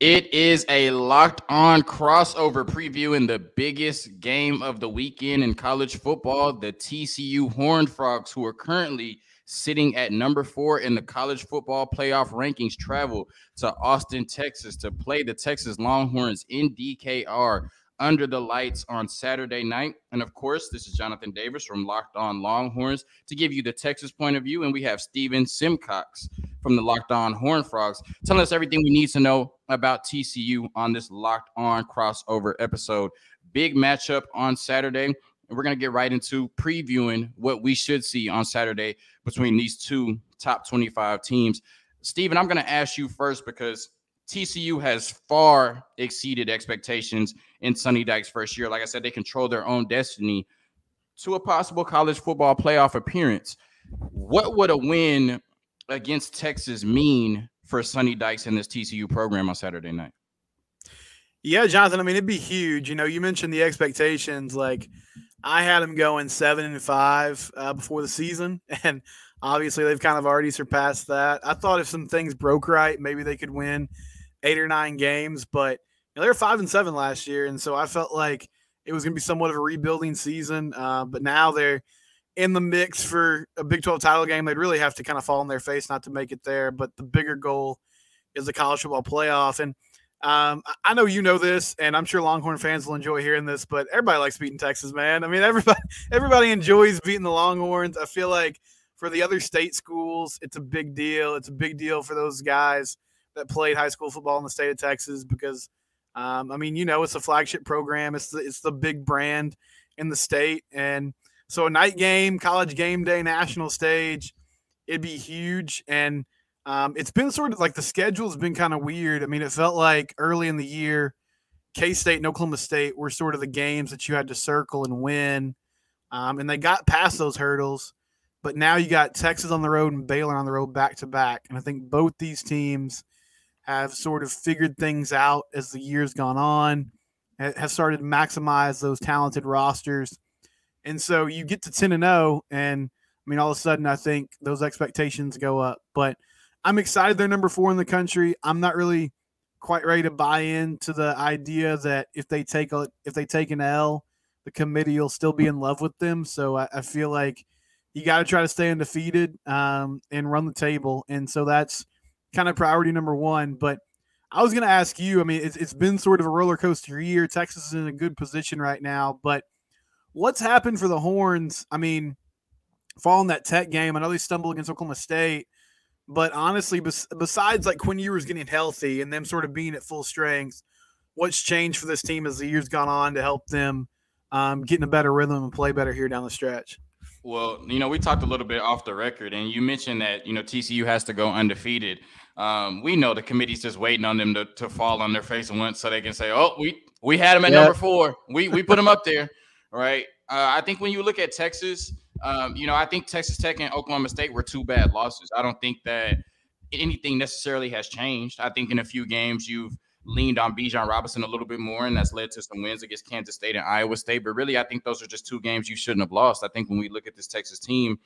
It is a locked on crossover previewing the biggest game of the weekend in college football. The TCU Horned Frogs, who are currently sitting at number four in the college football playoff rankings, travel to Austin, Texas to play the Texas Longhorns in DKR under the lights on Saturday night. And of course, this is Jonathan Davis from Locked On Longhorns to give you the Texas point of view. And we have Steven Simcox from the Locked On Horn Frogs telling us everything we need to know about TCU on this Locked On crossover episode. Big matchup on Saturday. And we're going to get right into previewing what we should see on Saturday between these two top 25 teams. Steven, I'm going to ask you first because TCU has far exceeded expectations in Sonny Dykes' first year. Like I said, they control their own destiny to a possible college football playoff appearance. What would a win against Texas mean for Sonny Dykes in this TCU program on Saturday night? Yeah, Jonathan. I mean, it'd be huge. You know, you mentioned the expectations. Like, I had them going seven and five uh, before the season, and obviously they've kind of already surpassed that. I thought if some things broke right, maybe they could win eight or nine games, but you know, they were five and seven last year, and so I felt like it was going to be somewhat of a rebuilding season. Uh, but now they're in the mix for a Big 12 title game. They'd really have to kind of fall on their face not to make it there. But the bigger goal is the college football playoff. And um, I know you know this, and I'm sure Longhorn fans will enjoy hearing this. But everybody likes beating Texas, man. I mean, everybody everybody enjoys beating the Longhorns. I feel like for the other state schools, it's a big deal. It's a big deal for those guys that played high school football in the state of Texas because, um, I mean, you know, it's a flagship program. It's the, it's the big brand in the state, and so a night game, college game day, national stage, it'd be huge. And um, it's been sort of like the schedule's been kind of weird. I mean, it felt like early in the year, K State and Oklahoma State were sort of the games that you had to circle and win. Um, and they got past those hurdles. But now you got Texas on the road and Baylor on the road back to back. And I think both these teams have sort of figured things out as the years gone on, have started to maximize those talented rosters. And so you get to 10 and 0 and I mean all of a sudden I think those expectations go up. But I'm excited they're number 4 in the country. I'm not really quite ready to buy into the idea that if they take a if they take an L, the committee will still be in love with them. So I, I feel like you got to try to stay undefeated um, and run the table. And so that's kind of priority number one. But I was going to ask you. I mean, it's, it's been sort of a roller coaster year. Texas is in a good position right now, but what's happened for the Horns? I mean, following that Tech game, I know they stumbled against Oklahoma State, but honestly, bes- besides like Quinn Ewers getting healthy and them sort of being at full strength, what's changed for this team as the years gone on to help them um, get in a better rhythm and play better here down the stretch? Well, you know, we talked a little bit off the record, and you mentioned that you know TCU has to go undefeated. Um, we know the committee's just waiting on them to, to fall on their face once so they can say, "Oh, we we had them at yep. number four. We we put them up there." Right. Uh, I think when you look at Texas, um, you know, I think Texas Tech and Oklahoma State were two bad losses. I don't think that anything necessarily has changed. I think in a few games you've leaned on Bijan Robinson a little bit more, and that's led to some wins against Kansas State and Iowa State. But really, I think those are just two games you shouldn't have lost. I think when we look at this Texas team,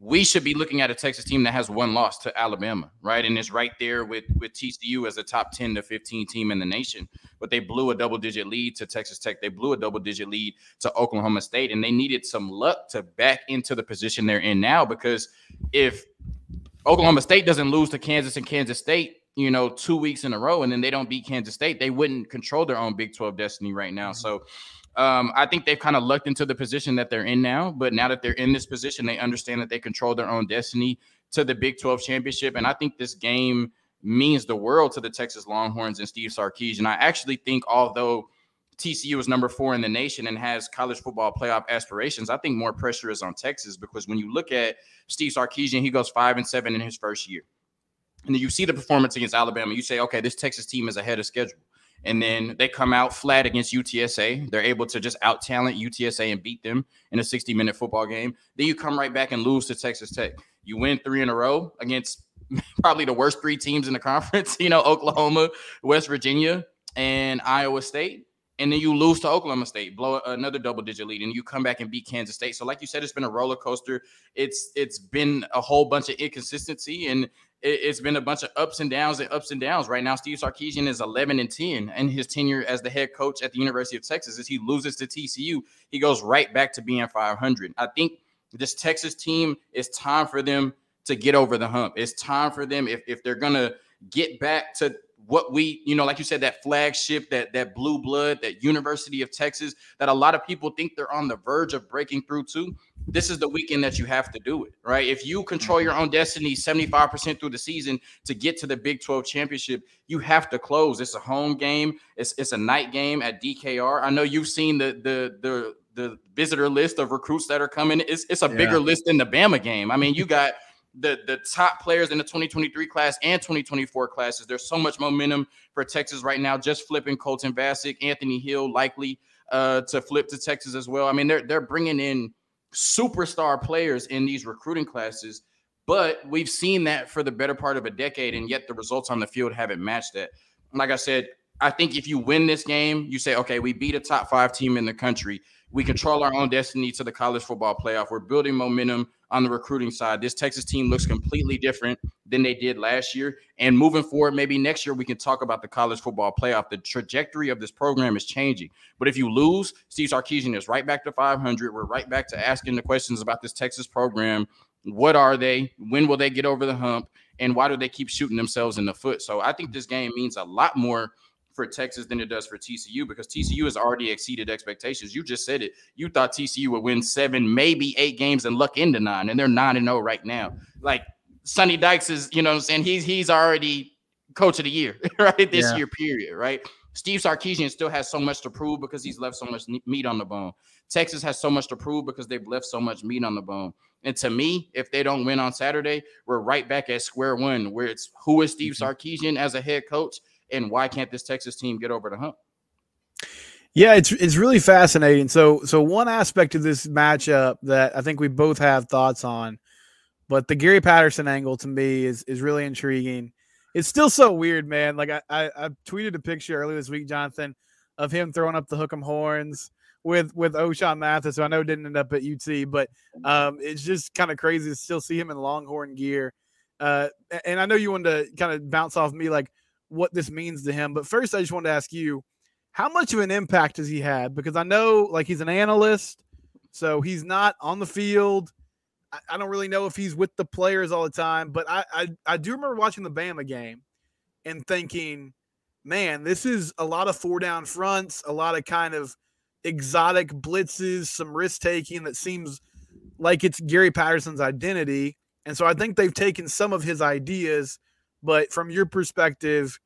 we should be looking at a Texas team that has one loss to Alabama, right? And it's right there with with TCU as a top 10 to 15 team in the nation. But they blew a double digit lead to Texas Tech. They blew a double digit lead to Oklahoma State. And they needed some luck to back into the position they're in now because if Oklahoma State doesn't lose to Kansas and Kansas State, you know, two weeks in a row, and then they don't beat Kansas State, they wouldn't control their own Big 12 destiny right now. Mm-hmm. So um, I think they've kind of lucked into the position that they're in now. But now that they're in this position, they understand that they control their own destiny to the Big 12 championship. And I think this game means the world to the Texas Longhorns and Steve Sarkisian. I actually think, although TCU is number four in the nation and has college football playoff aspirations, I think more pressure is on Texas because when you look at Steve Sarkisian, he goes five and seven in his first year. And then you see the performance against Alabama. You say, okay, this Texas team is ahead of schedule and then they come out flat against UTSA. They're able to just out talent UTSA and beat them in a 60 minute football game. Then you come right back and lose to Texas Tech. You win three in a row against probably the worst three teams in the conference, you know, Oklahoma, West Virginia, and Iowa State. And then you lose to Oklahoma State, blow another double digit lead, and you come back and beat Kansas State. So, like you said, it's been a roller coaster. It's it's been a whole bunch of inconsistency, and it, has been a bunch of ups and downs and ups and downs. Right now, Steve Sarkisian is 11 and 10 in his tenure as the head coach at the University of Texas. As he loses to TCU, he goes right back to being 500. I think this Texas team, it's time for them to get over the hump. It's time for them if, if they're gonna get back to what we, you know, like you said, that flagship, that that blue blood, that University of Texas, that a lot of people think they're on the verge of breaking through to. This is the weekend that you have to do it, right? If you control your mm-hmm. own destiny 75% through the season to get to the Big 12 championship, you have to close. It's a home game, it's it's a night game at DKR. I know you've seen the the the the visitor list of recruits that are coming. It's it's a bigger list than the Bama game. I mean, you got the the top players in the 2023 class and 2024 classes. There's so much momentum for Texas right now. Just flipping Colton Vasek, Anthony Hill likely uh, to flip to Texas as well. I mean, they're they're bringing in superstar players in these recruiting classes, but we've seen that for the better part of a decade, and yet the results on the field haven't matched that. Like I said, I think if you win this game, you say, okay, we beat a top five team in the country. We control our own destiny to the college football playoff. We're building momentum on the recruiting side. This Texas team looks completely different than they did last year. And moving forward, maybe next year we can talk about the college football playoff. The trajectory of this program is changing. But if you lose, Steve Sarkisian is right back to 500. We're right back to asking the questions about this Texas program. What are they? When will they get over the hump? And why do they keep shooting themselves in the foot? So I think this game means a lot more for Texas than it does for TCU because TCU has already exceeded expectations. You just said it. You thought TCU would win seven, maybe eight games and luck into nine, and they're nine and zero oh right now. Like Sonny Dykes is, you know, I'm saying he's he's already coach of the year, right? This yeah. year, period, right? Steve Sarkisian still has so much to prove because he's left so much meat on the bone. Texas has so much to prove because they've left so much meat on the bone. And to me, if they don't win on Saturday, we're right back at square one, where it's who is Steve mm-hmm. Sarkisian as a head coach and why can't this Texas team get over the hump? Yeah, it's it's really fascinating. So so one aspect of this matchup that I think we both have thoughts on, but the Gary Patterson angle to me is is really intriguing. It's still so weird, man. Like I I, I tweeted a picture earlier this week, Jonathan, of him throwing up the hook'em horns with with Ochaun Mathis, who I know didn't end up at UT, but um, it's just kind of crazy to still see him in Longhorn gear. Uh, and I know you wanted to kind of bounce off me, like what this means to him. But first, I just wanted to ask you, how much of an impact has he had? Because I know, like, he's an analyst, so he's not on the field. I, I don't really know if he's with the players all the time, but I, I, I do remember watching the Bama game and thinking, man, this is a lot of four down fronts, a lot of kind of exotic blitzes, some risk taking that seems like it's Gary Patterson's identity. And so I think they've taken some of his ideas but from your perspective,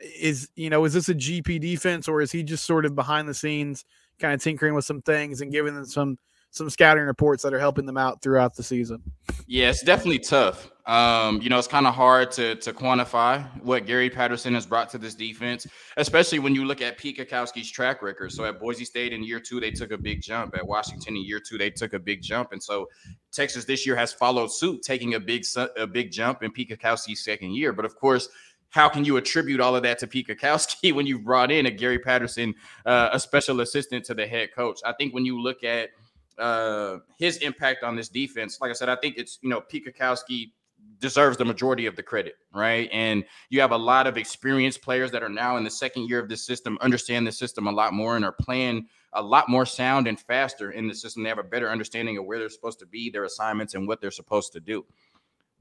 is you know is this a GP defense or is he just sort of behind the scenes, kind of tinkering with some things and giving them some some scouting reports that are helping them out throughout the season? Yeah, it's definitely tough. Um, you know, it's kind of hard to to quantify what Gary Patterson has brought to this defense, especially when you look at Pete Kwiatkowski's track record. So at Boise State in year two, they took a big jump. At Washington in year two, they took a big jump, and so Texas this year has followed suit, taking a big a big jump in Pete Kwiatkowski's second year. But of course, how can you attribute all of that to Pete Kwiatkowski when you brought in a Gary Patterson, uh, a special assistant to the head coach? I think when you look at uh, his impact on this defense, like I said, I think it's you know Pete deserves the majority of the credit, right? And you have a lot of experienced players that are now in the second year of this system, understand the system a lot more, and are playing a lot more sound and faster in the system. They have a better understanding of where they're supposed to be, their assignments, and what they're supposed to do.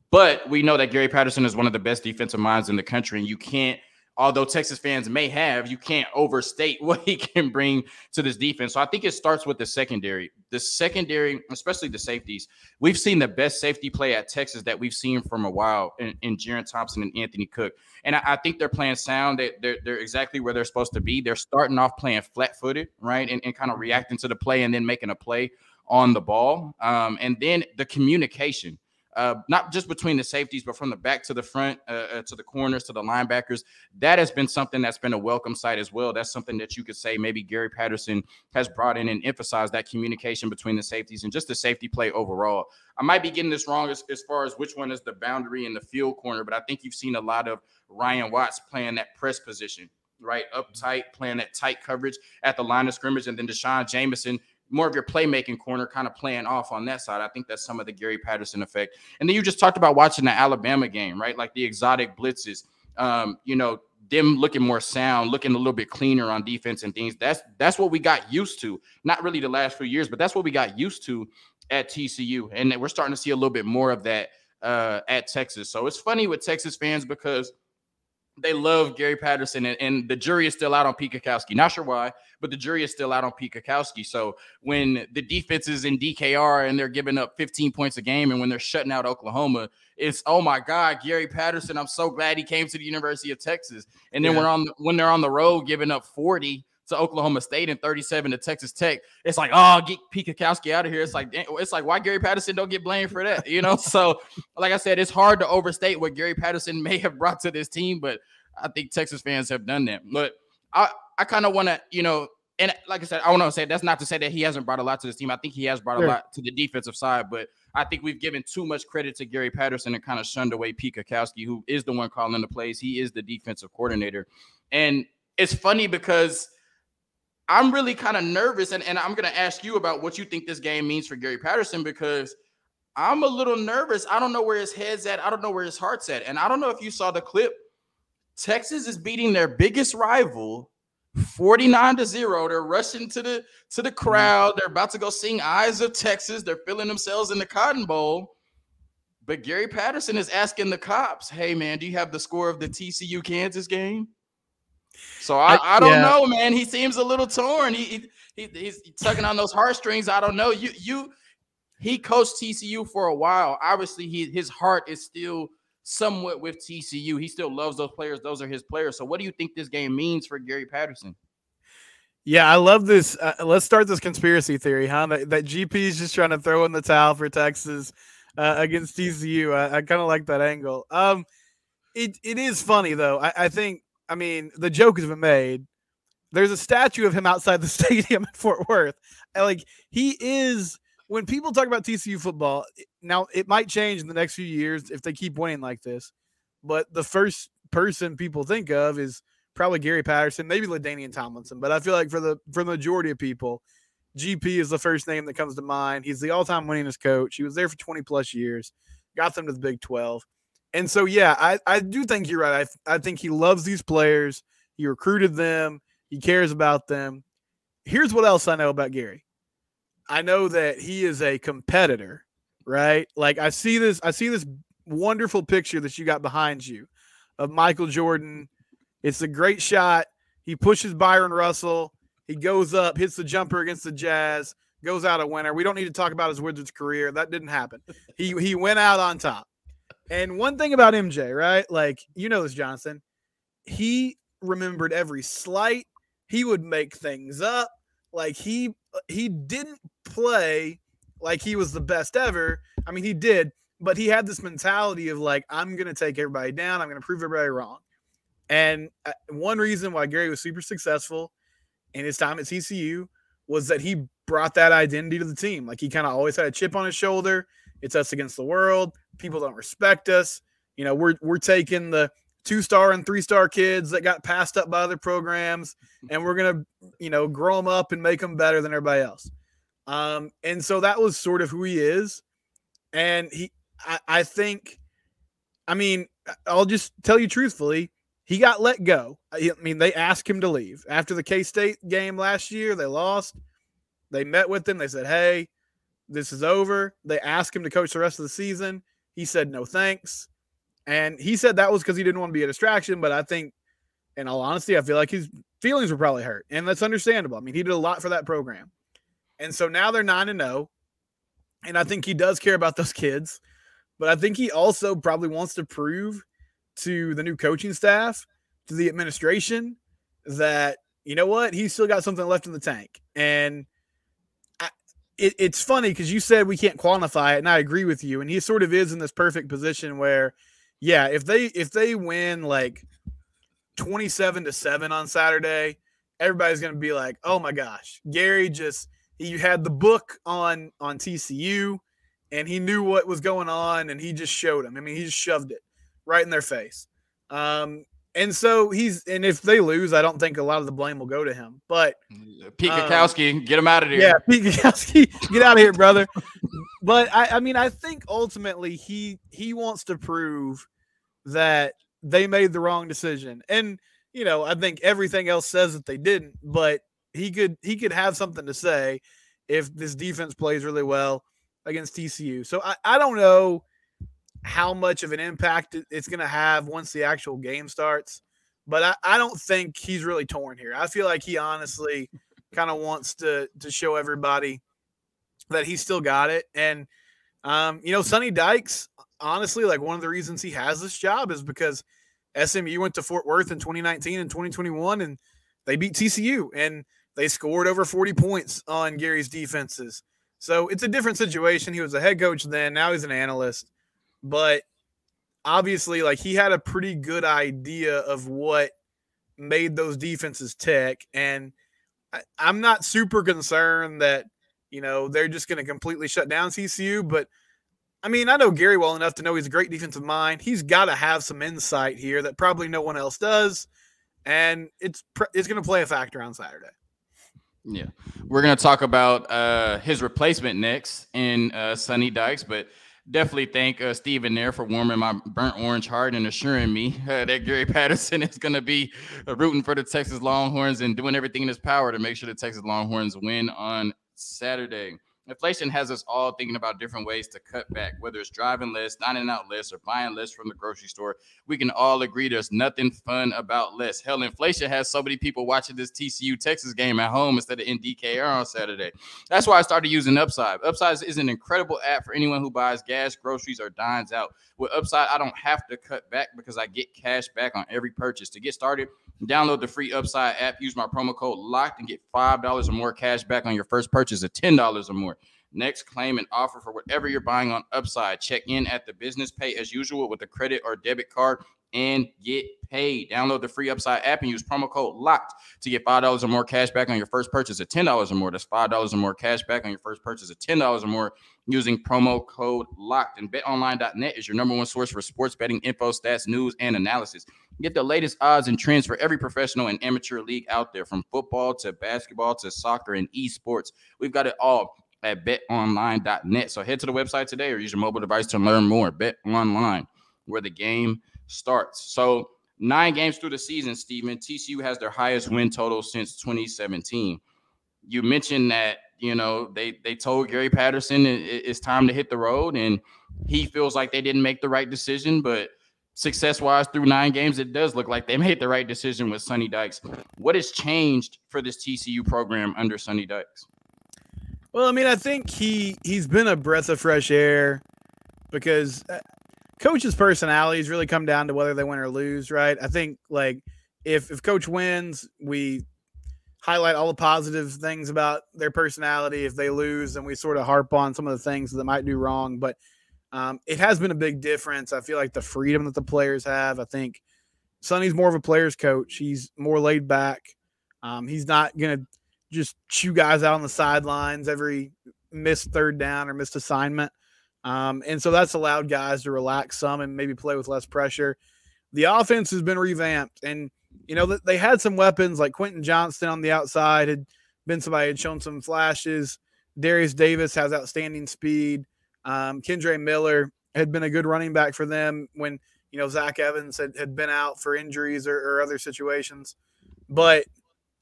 But we know that Gary Patterson is one of the best defensive minds in the country, and you can't although Texas fans may have, you can't overstate what he can bring to this defense. So I think it starts with the secondary. The secondary, especially the safeties, we've seen the best safety play at Texas that we've seen from a while in, in Jerrin Thompson and Anthony Cook. And I, I think they're playing sound. They, they're, they're exactly where they're supposed to be. They're starting off playing flat footed, right? And, and kind of reacting to the play and then making a play on the ball. Um, and then the communication uh, not just between the safeties, but from the back to the front, uh, uh, to the corners, to the linebackers. That has been something that's been a welcome sight as well. That's something that you could say maybe Gary Patterson has brought in and emphasized that communication between the safeties and just the safety play overall. I might be getting this wrong as, as far as which one is the boundary and the field corner, but I think you've seen a lot of Ryan Watts playing that press position, right? Up tight, playing that tight coverage at the line of scrimmage, and then D'Shawn Jamison more of your playmaking corner, kind of playing off on that side. I think that's some of the Gary Patterson effect. And then you just talked about watching the Alabama game, right? Like the exotic blitzes. Um, you know, them looking more sound, looking a little bit cleaner on defense and things. That's that's what we got used to. Not really the last few years, but that's what we got used to at TCU, and we're starting to see a little bit more of that uh, at Texas. So it's funny with Texas fans because they love Gary Patterson, and, and, the jury is still out on Pete Kwiatkowski. Not sure why, but the jury is still out on Pete Kwiatkowski. So when the defense is in DKR and they're giving up 15 points a game, and when they're shutting out Oklahoma, it's oh my God, Gary Patterson. I'm so glad he came to the University of Texas. And then yeah. we're on when they're on the road giving up 40 to Oklahoma State and 37 to Texas Tech. It's like, oh, get Pete Kwiatkowski out of here. It's like, it's like, why Gary Patterson don't get blamed for that? You know, so like I said, it's hard to overstate what Gary Patterson may have brought to this team, but I think Texas fans have done that. But I, I kind of want to, you know, and like I said, I want to say that's not to say that he hasn't brought a lot to this team. I think he has brought a lot to the defensive side, but I think we've given too much credit to Gary Patterson and kind of shunned away Pete Kwiatkowski, who is the one calling the plays. He is the defensive coordinator. And it's funny because I'm really kind of nervous, and, and I'm going to ask you about what you think this game means for Gary Patterson because I'm a little nervous. I don't know where his head's at. I don't know where his heart's at. And I don't know if you saw the clip. Texas is beating their biggest rival 49 to 0. They're rushing to the to the mm-hmm. crowd. They're about to go sing Eyes of Texas. They're feeling themselves in the Cotton Bowl. But Gary Patterson is asking the cops, "Hey man, do you have the score of the TCU Kansas game?" So I, I don't yeah. know, man. He seems a little torn. He, he he's tugging on those heartstrings. I don't know. You you he coached TCU for a while. Obviously, he his heart is still somewhat with TCU. He still loves those players. Those are his players. So what do you think this game means for Gary Patterson? Yeah, I love this. Uh, let's start this conspiracy theory, huh? That, that GP is just trying to throw in the towel for Texas uh, against TCU. I, I kind of like that angle. Um, it it is funny though. I, I think I mean, the joke has been made. There's a statue of him outside the stadium in Fort Worth. And, Like he is when people talk about TCU football, now it might change in the next few years if they keep winning like this. But the first person people think of is probably Gary Patterson, maybe LaDainian Tomlinson. But I feel like for the for the majority of people, GP is the first name that comes to mind. He's the all-time winningest coach. He was there for 20 plus years, got them to the Big 12. And so, yeah, I, I do think you're right. I, I think he loves these players. He recruited them. He cares about them. Here's what else I know about Gary. I know that he is a competitor, right? Like I see this, I see this wonderful picture that you got behind you of Michael Jordan. It's a great shot. He pushes Bryon Russell. He goes up, hits the jumper against the Jazz, goes out a winner. We don't need to talk about his Wizards career. That didn't happen. He he went out on top. And one thing about MJ, right? Like, you know this, Johnson. He remembered every slight. He would make things up. Like he he didn't play like he was the best ever. I mean, he did, but he had this mentality of like, I'm gonna take everybody down. I'm gonna prove everybody wrong. And uh, one reason why Gary was super successful in his time at TCU was that he brought that identity to the team. Like he kind of always had a chip on his shoulder. It's us against the world. People don't respect us. You know, we're we're taking the two star and three star kids that got passed up by other programs, and we're gonna, you know, grow them up and make them better than everybody else. Um, and so that was sort of who he is. And he, I, I think, I mean, I'll just tell you truthfully, he got let go. I mean, they asked him to leave after the K State game last year. They lost. They met with him. They said, "Hey, this is over. They asked him to coach the rest of the season. He said no thanks. And he said that was because he didn't want to be a distraction. But I think, in all honesty, I feel like his feelings were probably hurt. And that's understandable. I mean, he did a lot for that program. And so now they're 9 and 0. And I think he does care about those kids. But I think he also probably wants to prove to the new coaching staff, to the administration, that, you know what, he's still got something left in the tank. And it, it's funny because you said we can't quantify it, and I agree with you. And he sort of is in this perfect position where, yeah, if they if they win like twenty seven to seven on Saturday, everybody's gonna be like, oh my gosh, Gary just he had the book on on TCU, and he knew what was going on, and he just showed them. I mean, he just shoved it right in their face. Um, And so he's and if they lose, I don't think a lot of the blame will go to him. But Pete Kwiatkowski, um, get him out of here. Yeah, Pete Kwiatkowski, get out of here, brother. but I, I mean, I think ultimately he he wants to prove that they made the wrong decision. And you know, I think everything else says that they didn't, but he could he could have something to say if this defense plays really well against TCU. So I, I don't know how much of an impact it's going to have once the actual game starts. But I, I don't think he's really torn here. I feel like he honestly kind of wants to to show everybody that he still got it. And um, you know, Sonny Dykes, honestly, like one of the reasons he has this job is because SMU went to Fort Worth in 2019 and 2021 and they beat TCU and they scored over 40 points on Gary's defenses. So it's a different situation. He was a head coach then, now he's an analyst but obviously, like he had a pretty good idea of what made those defenses tick. And I, I'm not super concerned that, you know, they're just going to completely shut down TCU But I mean, I know Gary well enough to know he's a great defensive mind. He's got to have some insight here that probably no one else does. And it's it's going to play a factor on Saturday. Yeah, we're going to talk about uh, his replacement next in uh, Sonny Dykes, but definitely thank uh, Steven there for warming my burnt orange heart and assuring me uh, that Gary Patterson is going to be uh, rooting for the Texas Longhorns and doing everything in his power to make sure the Texas Longhorns win on Saturday. Inflation has us all thinking about different ways to cut back, whether it's driving less, dining out less, or buying less from the grocery store. We can all agree there's nothing fun about less. Hell, inflation has so many people watching this TCU Texas game at home instead of in DKR on Saturday. That's why I started using Upside. Upside is an incredible app for anyone who buys gas, groceries, or dines out. With Upside, I don't have to cut back because I get cash back on every purchase. To get started, download the free Upside app, use my promo code LOCKED, and get $5 or more cash back on your first purchase of $10 or more. Next, claim an offer for whatever you're buying on Upside. Check in at the business pay as usual with a credit or debit card and get paid. Download the free Upside app and use promo code LOCKED to get $5 or more cash back on your first purchase of $10 or more. That's $5 or more cash back on your first purchase of $10 or more using promo code LOCKED. And betonline.net is your number one source for sports betting info, stats, news, and analysis. Get the latest odds and trends for every professional and amateur league out there, from football to basketball to soccer and esports. We've got it all at betonline.net. So head to the website today or use your mobile device to learn more. Bet online, where the game starts. So nine games through the season, Steven, TCU has their highest win total since 2017. You mentioned that you know they they told Gary Patterson it, it's time to hit the road, and he feels like they didn't make the right decision, but success wise through nine games, it does look like they made the right decision with Sonny Dykes. What has changed for this TCU program under Sonny Dykes? Well, I mean, I think he he's been a breath of fresh air because uh, coach's personalities really come down to whether they win or lose, right? I think like if if coach wins, we highlight all the positive things about their personality. If they lose, then we sort of harp on some of the things that might do wrong. But um, it has been a big difference. I feel like the freedom that the players have. I think Sonny's more of a player's coach. He's more laid back. Um, he's not going to just chew guys out on the sidelines every missed third down or missed assignment. Um, and so that's allowed guys to relax some and maybe play with less pressure. The offense has been revamped, and you know they had some weapons like Quentin Johnston on the outside had been somebody had shown some flashes. Darius Davis has outstanding speed. Um, Kendre Miller had been a good running back for them when you know Zach Evans had, had been out for injuries or, or other situations. But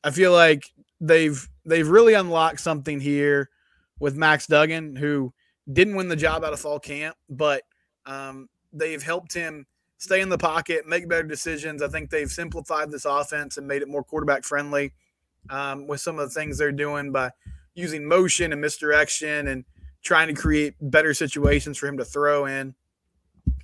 I feel like they've they've really unlocked something here with Max Duggan, who didn't win the job out of fall camp, but um, they've helped him stay in the pocket, make better decisions. I think they've simplified this offense and made it more quarterback friendly um, with some of the things they're doing by using motion and misdirection and trying to create better situations for him to throw in.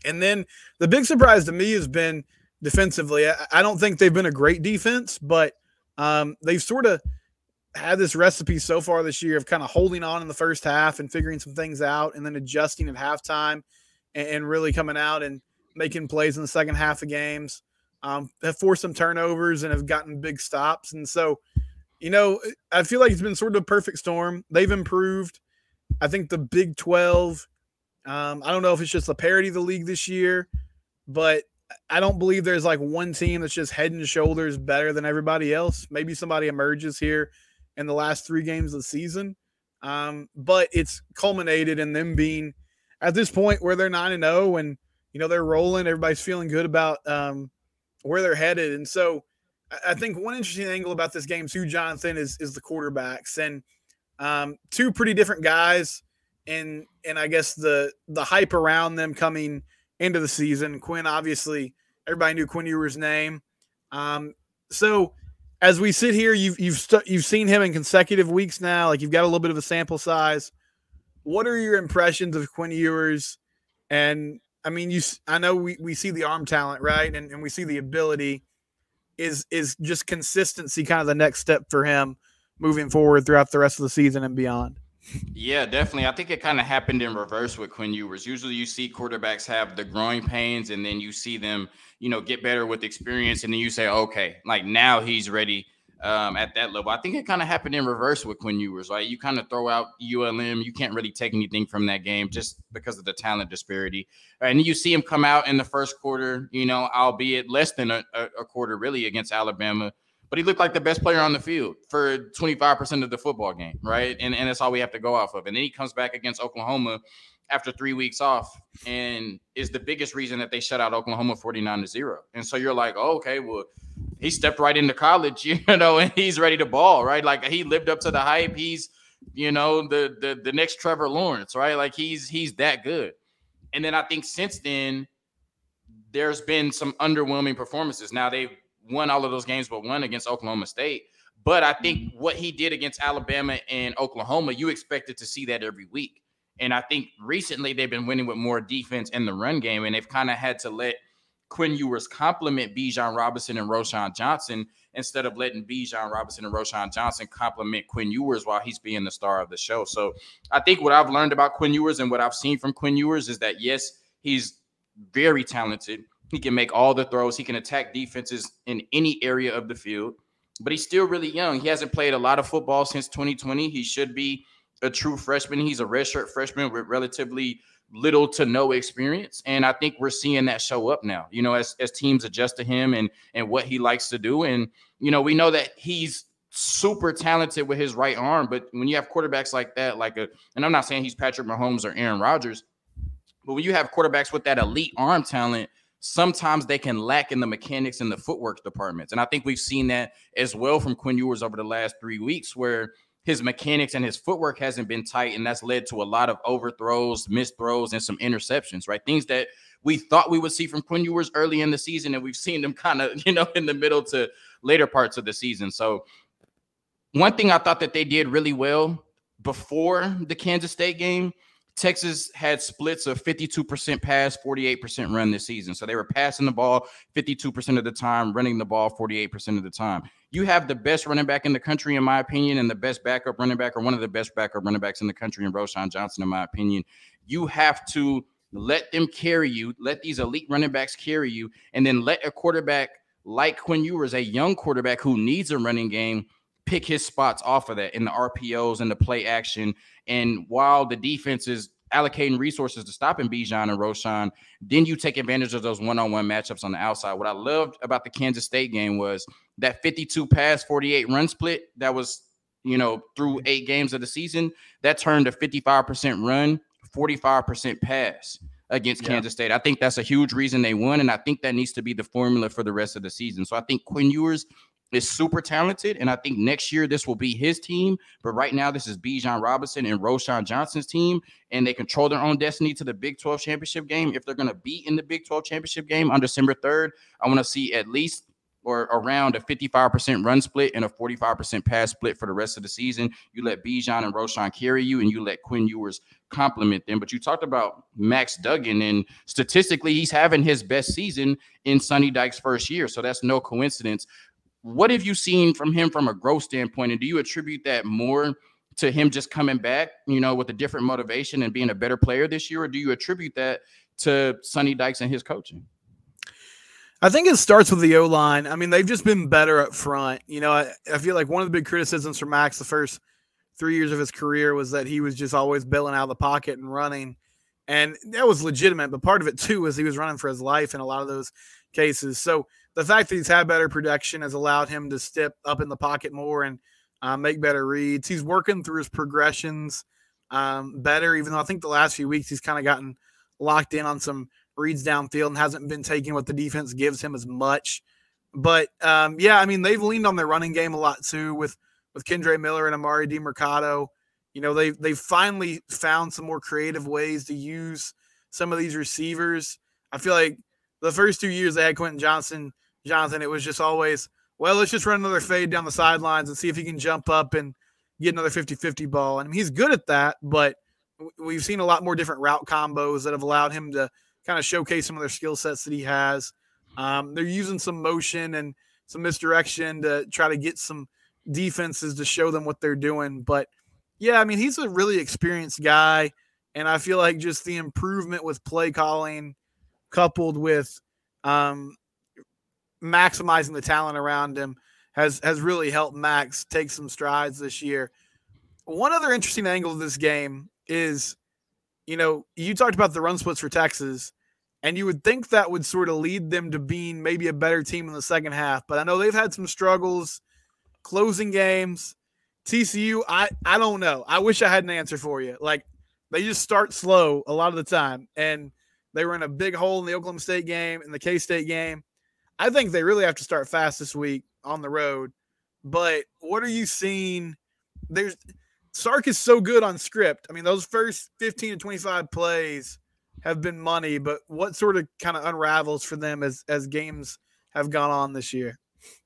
And then the big surprise to me has been defensively. I, I don't think they've been a great defense, but um, they've sort of had this recipe so far this year of kind of holding on in the first half and figuring some things out and then adjusting at halftime and, and really coming out and making plays in the second half of games. Um, have forced some turnovers and have gotten big stops. And so, you know, I feel like it's been sort of a perfect storm. They've improved. I think the Big 12, um, I don't know if it's just the parity of the league this year, but I don't believe there's like one team that's just head and shoulders better than everybody else. Maybe somebody emerges here in the last three games of the season. Um, but it's culminated in them being at this point where they're 9 and 0 and you know they're rolling, everybody's feeling good about um, where they're headed. And so I think one interesting angle about this game too, Jonathan, is is the quarterbacks and um, two pretty different guys and and I guess the the hype around them coming into the season. Quinn, obviously, everybody knew Quinn Ewers' name. Um, so as we sit here, you've you've st- you've seen him in consecutive weeks now. Like you've got a little bit of a sample size. What are your impressions of Quinn Ewers? And I mean, you I know we, we see the arm talent, right? And and we see the ability. Is is just consistency kind of the next step for him moving forward throughout the rest of the season and beyond? Yeah, definitely. I think it kind of happened in reverse with Quinn Ewers. Usually you see quarterbacks have the growing pains and then you see them, you know, get better with experience. And then you say, okay, like now he's ready um, at that level. I think it kind of happened in reverse with Quinn Ewers, right? You kind of throw out ULM, you can't really take anything from that game just because of the talent disparity. And you see him come out in the first quarter, you know, albeit less than a, a quarter really against Alabama but he looked like the best player on the field for 25% of the football game, right? And, and that's all we have to go off of. And then he comes back against Oklahoma after three weeks off and is the biggest reason that they shut out Oklahoma 49 to 0. And so you're like, oh, okay, well, he stepped right into college, you know, and he's ready to ball, right? Like he lived up to the hype. He's, you know, the the the next Trevor Lawrence, right? Like he's he's that good. And then I think since then, there's been some underwhelming performances. Now they've won all of those games, but one against Oklahoma State. But I think mm-hmm. what he did against Alabama and Oklahoma, you expected to see that every week. And I think recently they've been winning with more defense in the run game, and they've kind of had to let Quinn Ewers complement Bijan Robinson and Roschon Johnson instead of letting Bijan Robinson and Roschon Johnson complement Quinn Ewers while he's being the star of the show. So I think what I've learned about Quinn Ewers and what I've seen from Quinn Ewers is that yes, he's very talented. He can make all the throws. He can attack defenses in any area of the field, but he's still really young. He hasn't played a lot of football since 2020. He should be a true freshman. He's a redshirt freshman with relatively little to no experience. And I think we're seeing that show up now, you know, as, as teams adjust to him and and what he likes to do. And, you know, we know that he's super talented with his right arm, but when you have quarterbacks like that, like a and I'm not saying he's Patrick Mahomes or Aaron Rodgers, but when you have quarterbacks with that elite arm talent, sometimes they can lack in the mechanics and the footwork departments. And I think we've seen that as well from Quinn Ewers over the last three weeks, where his mechanics and his footwork hasn't been tight, and that's led to a lot of overthrows, missed throws, and some interceptions, right? Things that we thought we would see from Quinn Ewers early in the season, and we've seen them kind of, you know, in the middle to later parts of the season. So, one thing I thought that they did really well before the Kansas State game Texas had splits of 52% pass, 48% run this season. So they were passing the ball 52% of the time, running the ball 48% of the time. You have the best running back in the country, in my opinion, and the best backup running back, or one of the best backup running backs in the country, in Roschon Johnson, in my opinion. You have to let them carry you, let these elite running backs carry you, and then let a quarterback like Quinn Ewers, a young quarterback who needs a running game, pick his spots off of that in the RPOs and the play action. And while the defense is allocating resources to stopping Bijan and Roschon, then you take advantage of those one-on-one matchups on the outside. What I loved about the Kansas State game was that 52 pass, 48 run split that was, you know, through eight games of the season, that turned to 55% run, 45% pass against yeah. Kansas State. I think that's a huge reason they won, and I think that needs to be the formula for the rest of the season. So I think Quinn Ewers is super talented, and I think next year this will be his team. But right now, this is Bijan Robinson and Roschon Johnson's team, and they control their own destiny to the Big 12 championship game. If they're going to be in the Big 12 championship game on December 3rd, I want to see at least or around a 55% run split and a 45% pass split for the rest of the season. You let Bijan and Roschon carry you, and you let Quinn Ewers complement them. But you talked about Max Duggan, and statistically, he's having his best season in Sonny Dykes' first year. So that's no coincidence. What have you seen from him from a growth standpoint? And do you attribute that more to him just coming back, you know, with a different motivation and being a better player this year? Or do you attribute that to Sonny Dykes and his coaching? I think it starts with the O line. I mean, they've just been better up front. You know, I, I feel like one of the big criticisms for Max the first three years of his career was that he was just always bailing out of the pocket and running. And that was legitimate, but part of it too was he was running for his life in a lot of those cases. So the fact that he's had better production has allowed him to step up in the pocket more and uh, make better reads. He's working through his progressions um, better, even though I think the last few weeks he's kind of gotten locked in on some reads downfield and hasn't been taking what the defense gives him as much. But um, yeah, I mean they've leaned on their running game a lot too with with Kendre Miller and Emari Demercado. You know they they've finally found some more creative ways to use some of these receivers. I feel like the first two years they had Quentin Johnston, Jonathan, it was just always, well, let's just run another fade down the sidelines and see if he can jump up and get another 50 50 ball. And he's good at that, but we've seen a lot more different route combos that have allowed him to kind of showcase some of their skill sets that he has. Um, they're using some motion and some misdirection to try to get some defenses to show them what they're doing. But yeah, I mean, he's a really experienced guy. And I feel like just the improvement with play calling coupled with um, maximizing the talent around him has has really helped Max take some strides this year. One other interesting angle of this game is, you know, you talked about the run splits for Texas, and you would think that would sort of lead them to being maybe a better team in the second half. But I know they've had some struggles closing games. TCU, I I don't know. I wish I had an answer for you. Like they just start slow a lot of the time, and they were in a big hole in the Oklahoma State game and the K State game. I think they really have to start fast this week on the road. But what are you seeing? There's Sark is so good on script. I mean, those first 15 to 25 plays have been money, but what sort of kind of unravels for them as as games have gone on this year?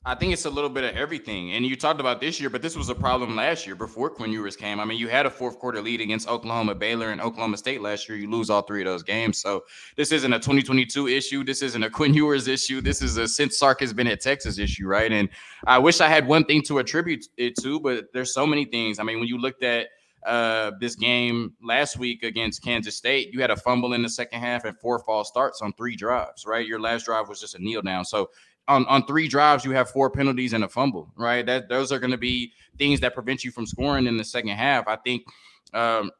I think it's a little bit of everything. And you talked about this year, but this was a problem last year before Quinn Ewers came. I mean, you had a fourth quarter lead against Oklahoma, Baylor, and Oklahoma State last year. You lose all three of those games. So this isn't a 2022 issue. This isn't a Quinn Ewers issue. This is a since Sark has been at Texas issue, right? And I wish I had one thing to attribute it to, but there's so many things. I mean, when you looked at uh, this game last week against Kansas State, you had a fumble in the second half and four false starts on three drives, right? Your last drive was just a kneel down. So on, on three drives, you have four penalties and a fumble, right? That those are going to be things that prevent you from scoring in the second half. I think um,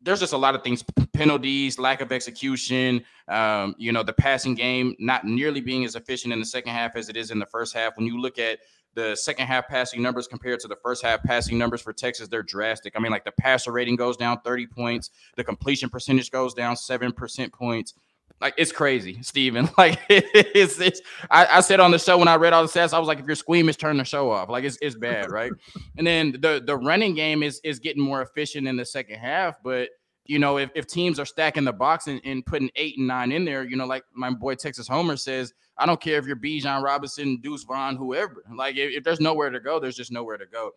there's just a lot of things penalties, lack of execution, um, you know, the passing game not nearly being as efficient in the second half as it is in the first half. When you look at the second half passing numbers compared to the first half passing numbers for Texas, they're drastic. I mean, like the passer rating goes down 30 points, the completion percentage goes down seven percent points like it's crazy, Steven. Like it's it's I, I, said on the show when I read all the stats, I was like, if you're squeamish, turn the show off. Like it's it's bad, right? and then the the running game is is getting more efficient in the second half, but you know, if, if teams are stacking the box and, and putting eight and nine in there, you know, like my boy Texas Homer says, I don't care if you're Bijan Robinson, Deuce Vaughn, whoever. Like if, if there's nowhere to go, there's just nowhere to go.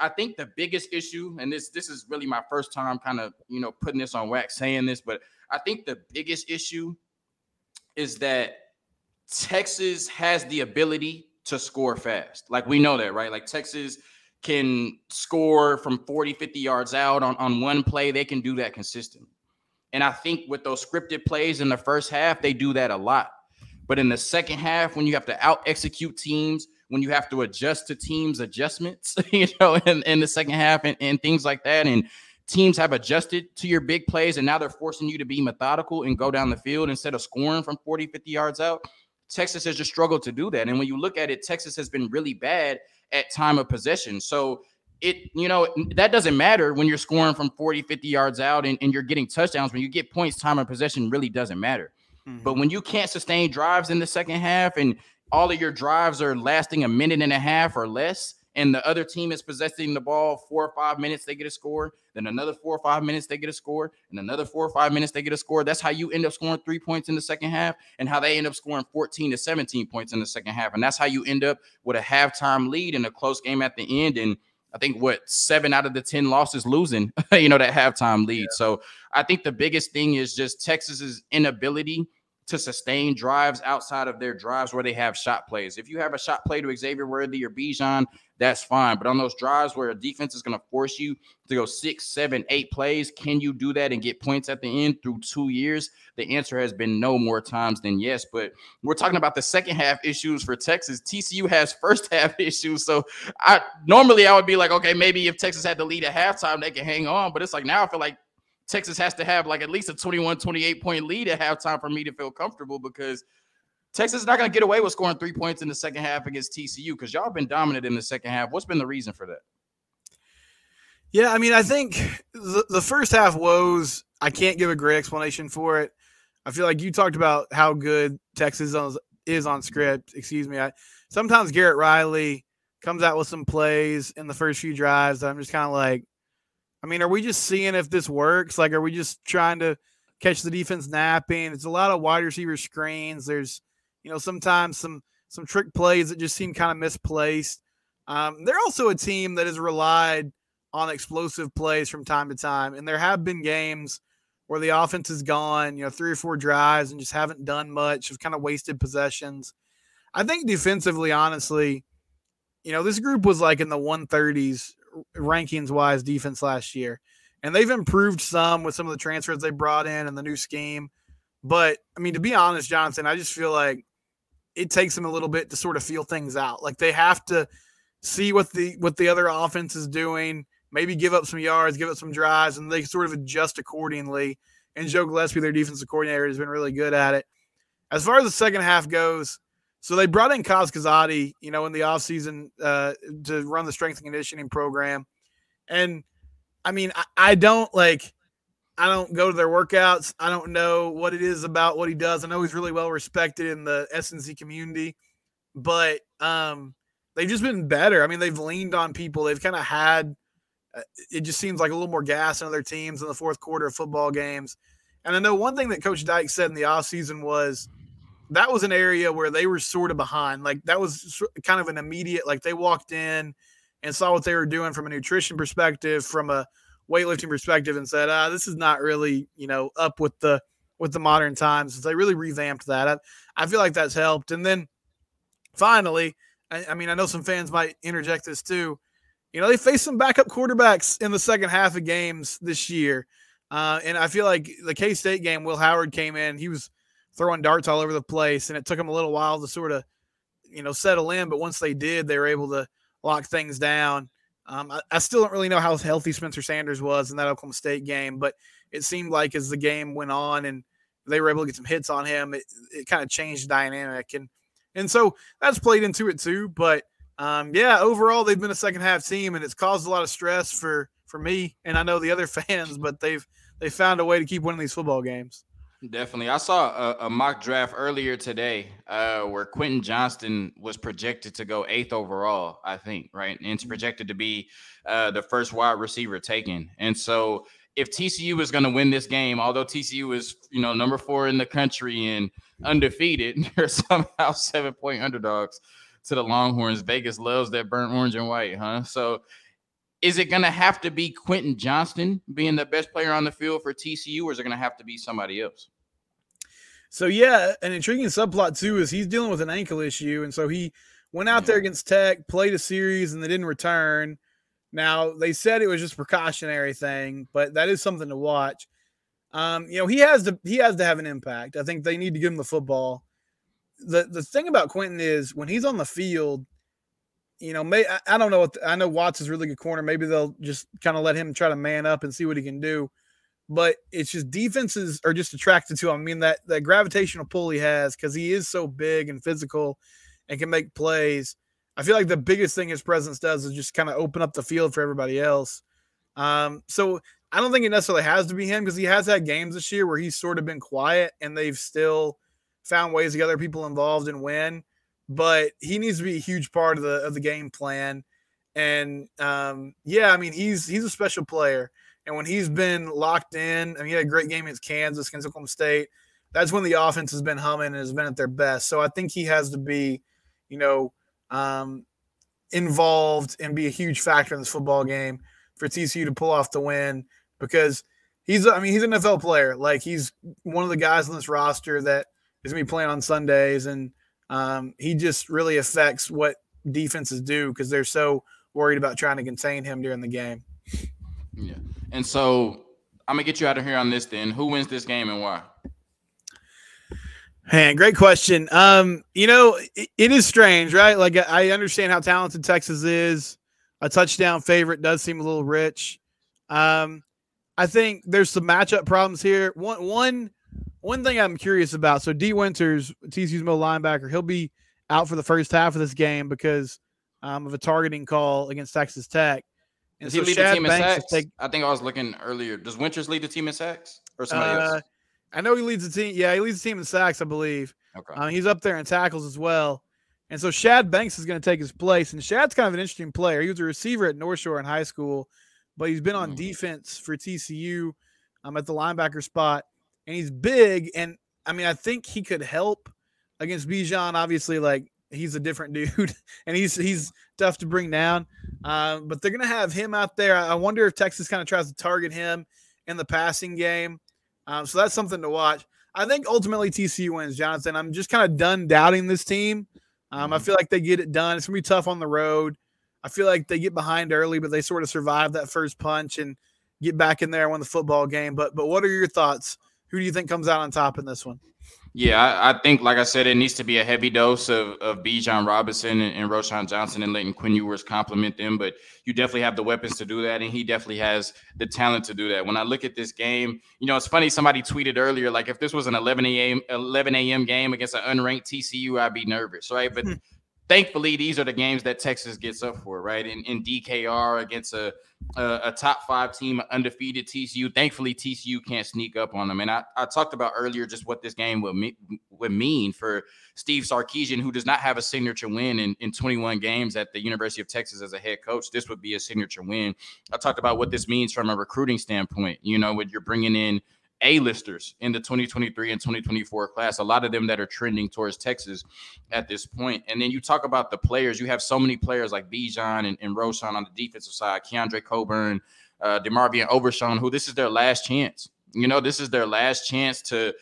I think the biggest issue, and this this is really my first time kind of you know putting this on wax saying this, but I think the biggest issue is that Texas has the ability to score fast. Like we know that, right? Like Texas can score from 40, 50 yards out on, on one play. They can do that consistently. And I think with those scripted plays in the first half, they do that a lot. But in the second half, when you have to out execute teams, when you have to adjust to teams' adjustments, you know, in, in the second half and, and things like that, and teams have adjusted to your big plays and now they're forcing you to be methodical and go down the field instead of scoring from 40, 50 yards out. Texas has just struggled to do that. And when you look at it, Texas has been really bad at time of possession. So it, you know, that doesn't matter when you're scoring from 40, 50 yards out and, and you're getting touchdowns. When you get points, time of possession really doesn't matter. Mm-hmm. But when you can't sustain drives in the second half and all of your drives are lasting a minute and a half or less, and the other team is possessing the ball four or five minutes, they get a score. Then another four or five minutes, they get a score. And another four or five minutes, they get a score. That's how you end up scoring three points in the second half, and how they end up scoring 14 to 17 points in the second half. And that's how you end up with a halftime lead and a close game at the end. And I think what seven out of the 10 losses losing, you know, that halftime lead. Yeah. So I think the biggest thing is just Texas's inability to sustain drives outside of their drives where they have shot plays. If you have a shot play to Xavier Worthy or Bijan, that's fine. But on those drives where a defense is going to force you to go six, seven, eight plays, can you do that and get points at the end through two years? The answer has been no more times than yes. But we're talking about the second half issues for Texas. TCU has first half issues. So I normally I would be like, okay, maybe if Texas had the lead at halftime, they can hang on. But it's like now I feel like Texas has to have like at least a 21, 28 point lead at halftime for me to feel comfortable because Texas is not going to get away with scoring three points in the second half against TCU because y'all been dominant in the second half. What's been the reason for that? Yeah, I mean, I think the, the first half woes, I can't give a great explanation for it. I feel like you talked about how good Texas is on script. Excuse me. I, sometimes Garrett Riley comes out with some plays in the first few drives I'm just kind of like, I mean, are we just seeing if this works? Like, are we just trying to catch the defense napping? It's a lot of wide receiver screens. There's, you know, sometimes some some trick plays that just seem kind of misplaced. Um, they're also a team that has relied on explosive plays from time to time, and there have been games where the offense has gone, you know, three or four drives and just haven't done much, have kind of wasted possessions. I think defensively, honestly, you know, this group was like in the 130s rankings wise defense last year. And they've improved some with some of the transfers they brought in and the new scheme. But I mean, to be honest, Johnson, I just feel like it takes them a little bit to sort of feel things out. Like they have to see what the what the other offense is doing, maybe give up some yards, give up some drives, and they sort of adjust accordingly. And Joe Gillespie, their defensive coordinator, has been really good at it. As far as the second half goes, so they brought in Kaz you know, in the offseason uh, to run the strength and conditioning program. And I mean, I, I, don't like, I don't go to their workouts. I don't know what it is about what he does. I know he's really well respected in the S&C community, but um, they've just been better. I mean, they've leaned on people. They've kind of had, uh, it just seems like a little more gas in other teams in the fourth quarter of football games. And I know one thing that Coach Dyke said in the offseason was, that was an area where they were sort of behind. Like that was kind of an immediate, like they walked in and saw what they were doing from a nutrition perspective, from a weightlifting perspective, and said, "Ah, this is not really, you know, up with the with the modern times." So they really revamped that. I, I feel like that's helped. And then finally, I, I mean, I know some fans might interject this too. You know, they faced some backup quarterbacks in the second half of games this year. Uh, and I feel like the K State game, Will Howard came in. He was throwing darts all over the place, and it took them a little while to sort of, you know, settle in. But once they did, they were able to lock things down. Um, I, I, still don't really know how healthy Spencer Sanders was in that Oklahoma State game, but it seemed like as the game went on and they were able to get some hits on him, it, it kind of changed the dynamic, and and so that's played into it too. But um, yeah, overall they've been a second half team, and it's caused a lot of stress for for me and I know the other fans, but they've they found a way to keep winning these football games. Definitely. I saw a, a, mock draft earlier today uh, where Quentin Johnston was projected to go eighth overall, I think, right? And it's mm-hmm. projected to be uh, the first wide receiver taken. And so if TCU is going to win this game, although TCU is, you know, number four in the country and undefeated, they're somehow seven point underdogs to the Longhorns. Vegas loves that burnt orange and white, huh? So is it going to have to be Quentin Johnston being the best player on the field for TCU, or is it going to have to be somebody else? So yeah, an intriguing subplot too is he's dealing with an ankle issue, and so he went out there against Tech, played a series, and they didn't return. Now they said it was just precautionary thing, but that is something to watch. Um, you know, he has to he has to have an impact. I think they need to give him the football. The the thing about Quentin is when he's on the field, you know, may I, I don't know what I know Watts is really good corner. Maybe they'll just kind of let him try to man up and see what he can do. But it's just defenses are just attracted to him. I mean that that gravitational pull he has because he is so big and physical and can make plays. I feel like the biggest thing his presence does is just kind of open up the field for everybody else. Um, so I don't think it necessarily has to be him because he has had games this year where he's sort of been quiet and they've still found ways to get other people involved and win but he needs to be a huge part of the of the game plan. And um, yeah, I mean he's he's a special player, and when he's been locked in, I mean he had a great game against Kansas, against Oklahoma State. That's when the offense has been humming and has been at their best. So I think he has to be, you know, um, involved and be a huge factor in this football game for TCU to pull off the win because he's I mean he's an NFL player. Like he's one of the guys on this roster that is gonna be playing on Sundays and um, he just really affects what defenses do because they're so worried about trying to contain him during the game. Yeah. And so I'm gonna get you out of here on this then. Who wins this game and why? Man, great question. Um, you know, it, it is strange, right? Like I understand how talented Texas is. A touchdown favorite does seem a little rich. Um, I think there's some matchup problems here. One one one thing I'm curious about. So Dee Winters, TCU's middle linebacker, he'll be out for the first half of this game because um, of a targeting call against Texas Tech. And Does so he lead Shad the team in sacks? Take, I think I was looking earlier. Does Winters lead the team in sacks or somebody uh, else? I know he leads the team. Yeah, he leads the team in sacks, I believe. Okay. Um, he's up there in tackles as well. And so Shad Banks is going to take his place. And Shad's kind of an interesting player. He was a receiver at North Shore in high school, but he's been on mm. defense for TCU um, at the linebacker spot. And he's big. And I mean, I think he could help against Bijan. Obviously, like he's a different dude and he's he's tough to bring down. Uh, but they're going to have him out there. I wonder if Texas kind of tries to target him in the passing game. Um, so that's something to watch. I think ultimately TCU wins, Jonathan. I'm just kind of done doubting this team. Um, I mm-hmm. feel like they get it done. It's gonna be tough on the road. I feel like they get behind early, but they sort of survive that first punch and get back in there and win the football game. But but what are your thoughts? Who do you think comes out on top in this one? Yeah, I, I, think, like I said, it needs to be a heavy dose of, of Bijan Robinson and, and Roschon Johnson and letting Quinn Ewers complement them. But you definitely have the weapons to do that, and he definitely has the talent to do that. When I look at this game, you know, it's funny. Somebody tweeted earlier, like if this was an 11 a.m. 11 a.m. game against an unranked TCU, I'd be nervous, right? But hmm thankfully, these are the games that Texas gets up for, right? In, in DKR against a, a, a top five team, undefeated TCU. Thankfully, TCU can't sneak up on them. And I, I talked about earlier just what this game would, me, would mean for Steve Sarkisian, who does not have a signature win in, in 21 games at the University of Texas as a head coach. This would be a signature win. I talked about what this means from a recruiting standpoint. You know, when you're bringing in – a-listers in the 2023 and 2024 class, a lot of them that are trending towards Texas at this point. And then you talk about the players. You have so many players like Bijan and, and Roschon on the defensive side, Keondre Coburn, uh, DeMarvion Overshown, who this is their last chance. You know, this is their last chance to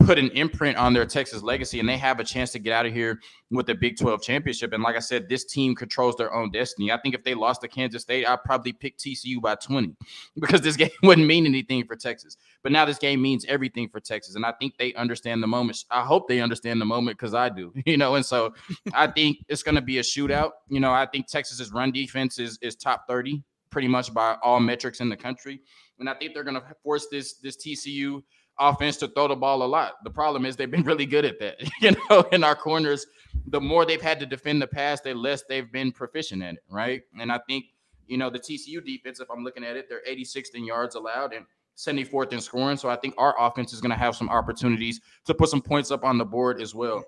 put an imprint on their Texas legacy, and they have a chance to get out of here with the Big 12 championship. And like I said, this team controls their own destiny. I think if they lost to Kansas State, I'd probably pick TCU by 20 because this game wouldn't mean anything for Texas. But now this game means everything for Texas. And I think they understand the moment. I hope they understand the moment because I do, you know. And so I think it's going to be a shootout. You know, I think Texas's run defense is, is top 30 pretty much by all metrics in the country. And I think they're going to force this this TCU offense to throw the ball a lot. The problem is they've been really good at that. You know, in our corners, the more they've had to defend the pass, the less they've been proficient at it, right? And I think, you know, the TCU defense, if I'm looking at it, they're 86th in yards allowed and 74th in scoring. So I think our offense is going to have some opportunities to put some points up on the board as well.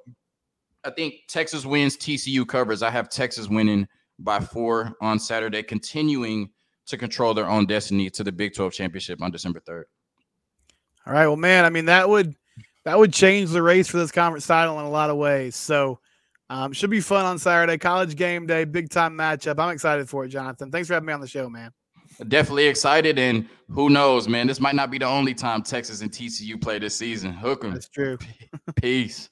I think Texas wins, TCU covers. I have Texas winning by four on Saturday, continuing to control their own destiny to the Big 12 championship on December 3rd. All right. Well, man, I mean that would that would change the race for this conference title in a lot of ways. So um, should be fun on Saturday. College game day, big time matchup. I'm excited for it, Jonathan. Thanks for having me on the show, man. Definitely excited, and who knows, man? This might not be the only time Texas and TCU play this season. Hook 'em. That's true. Peace.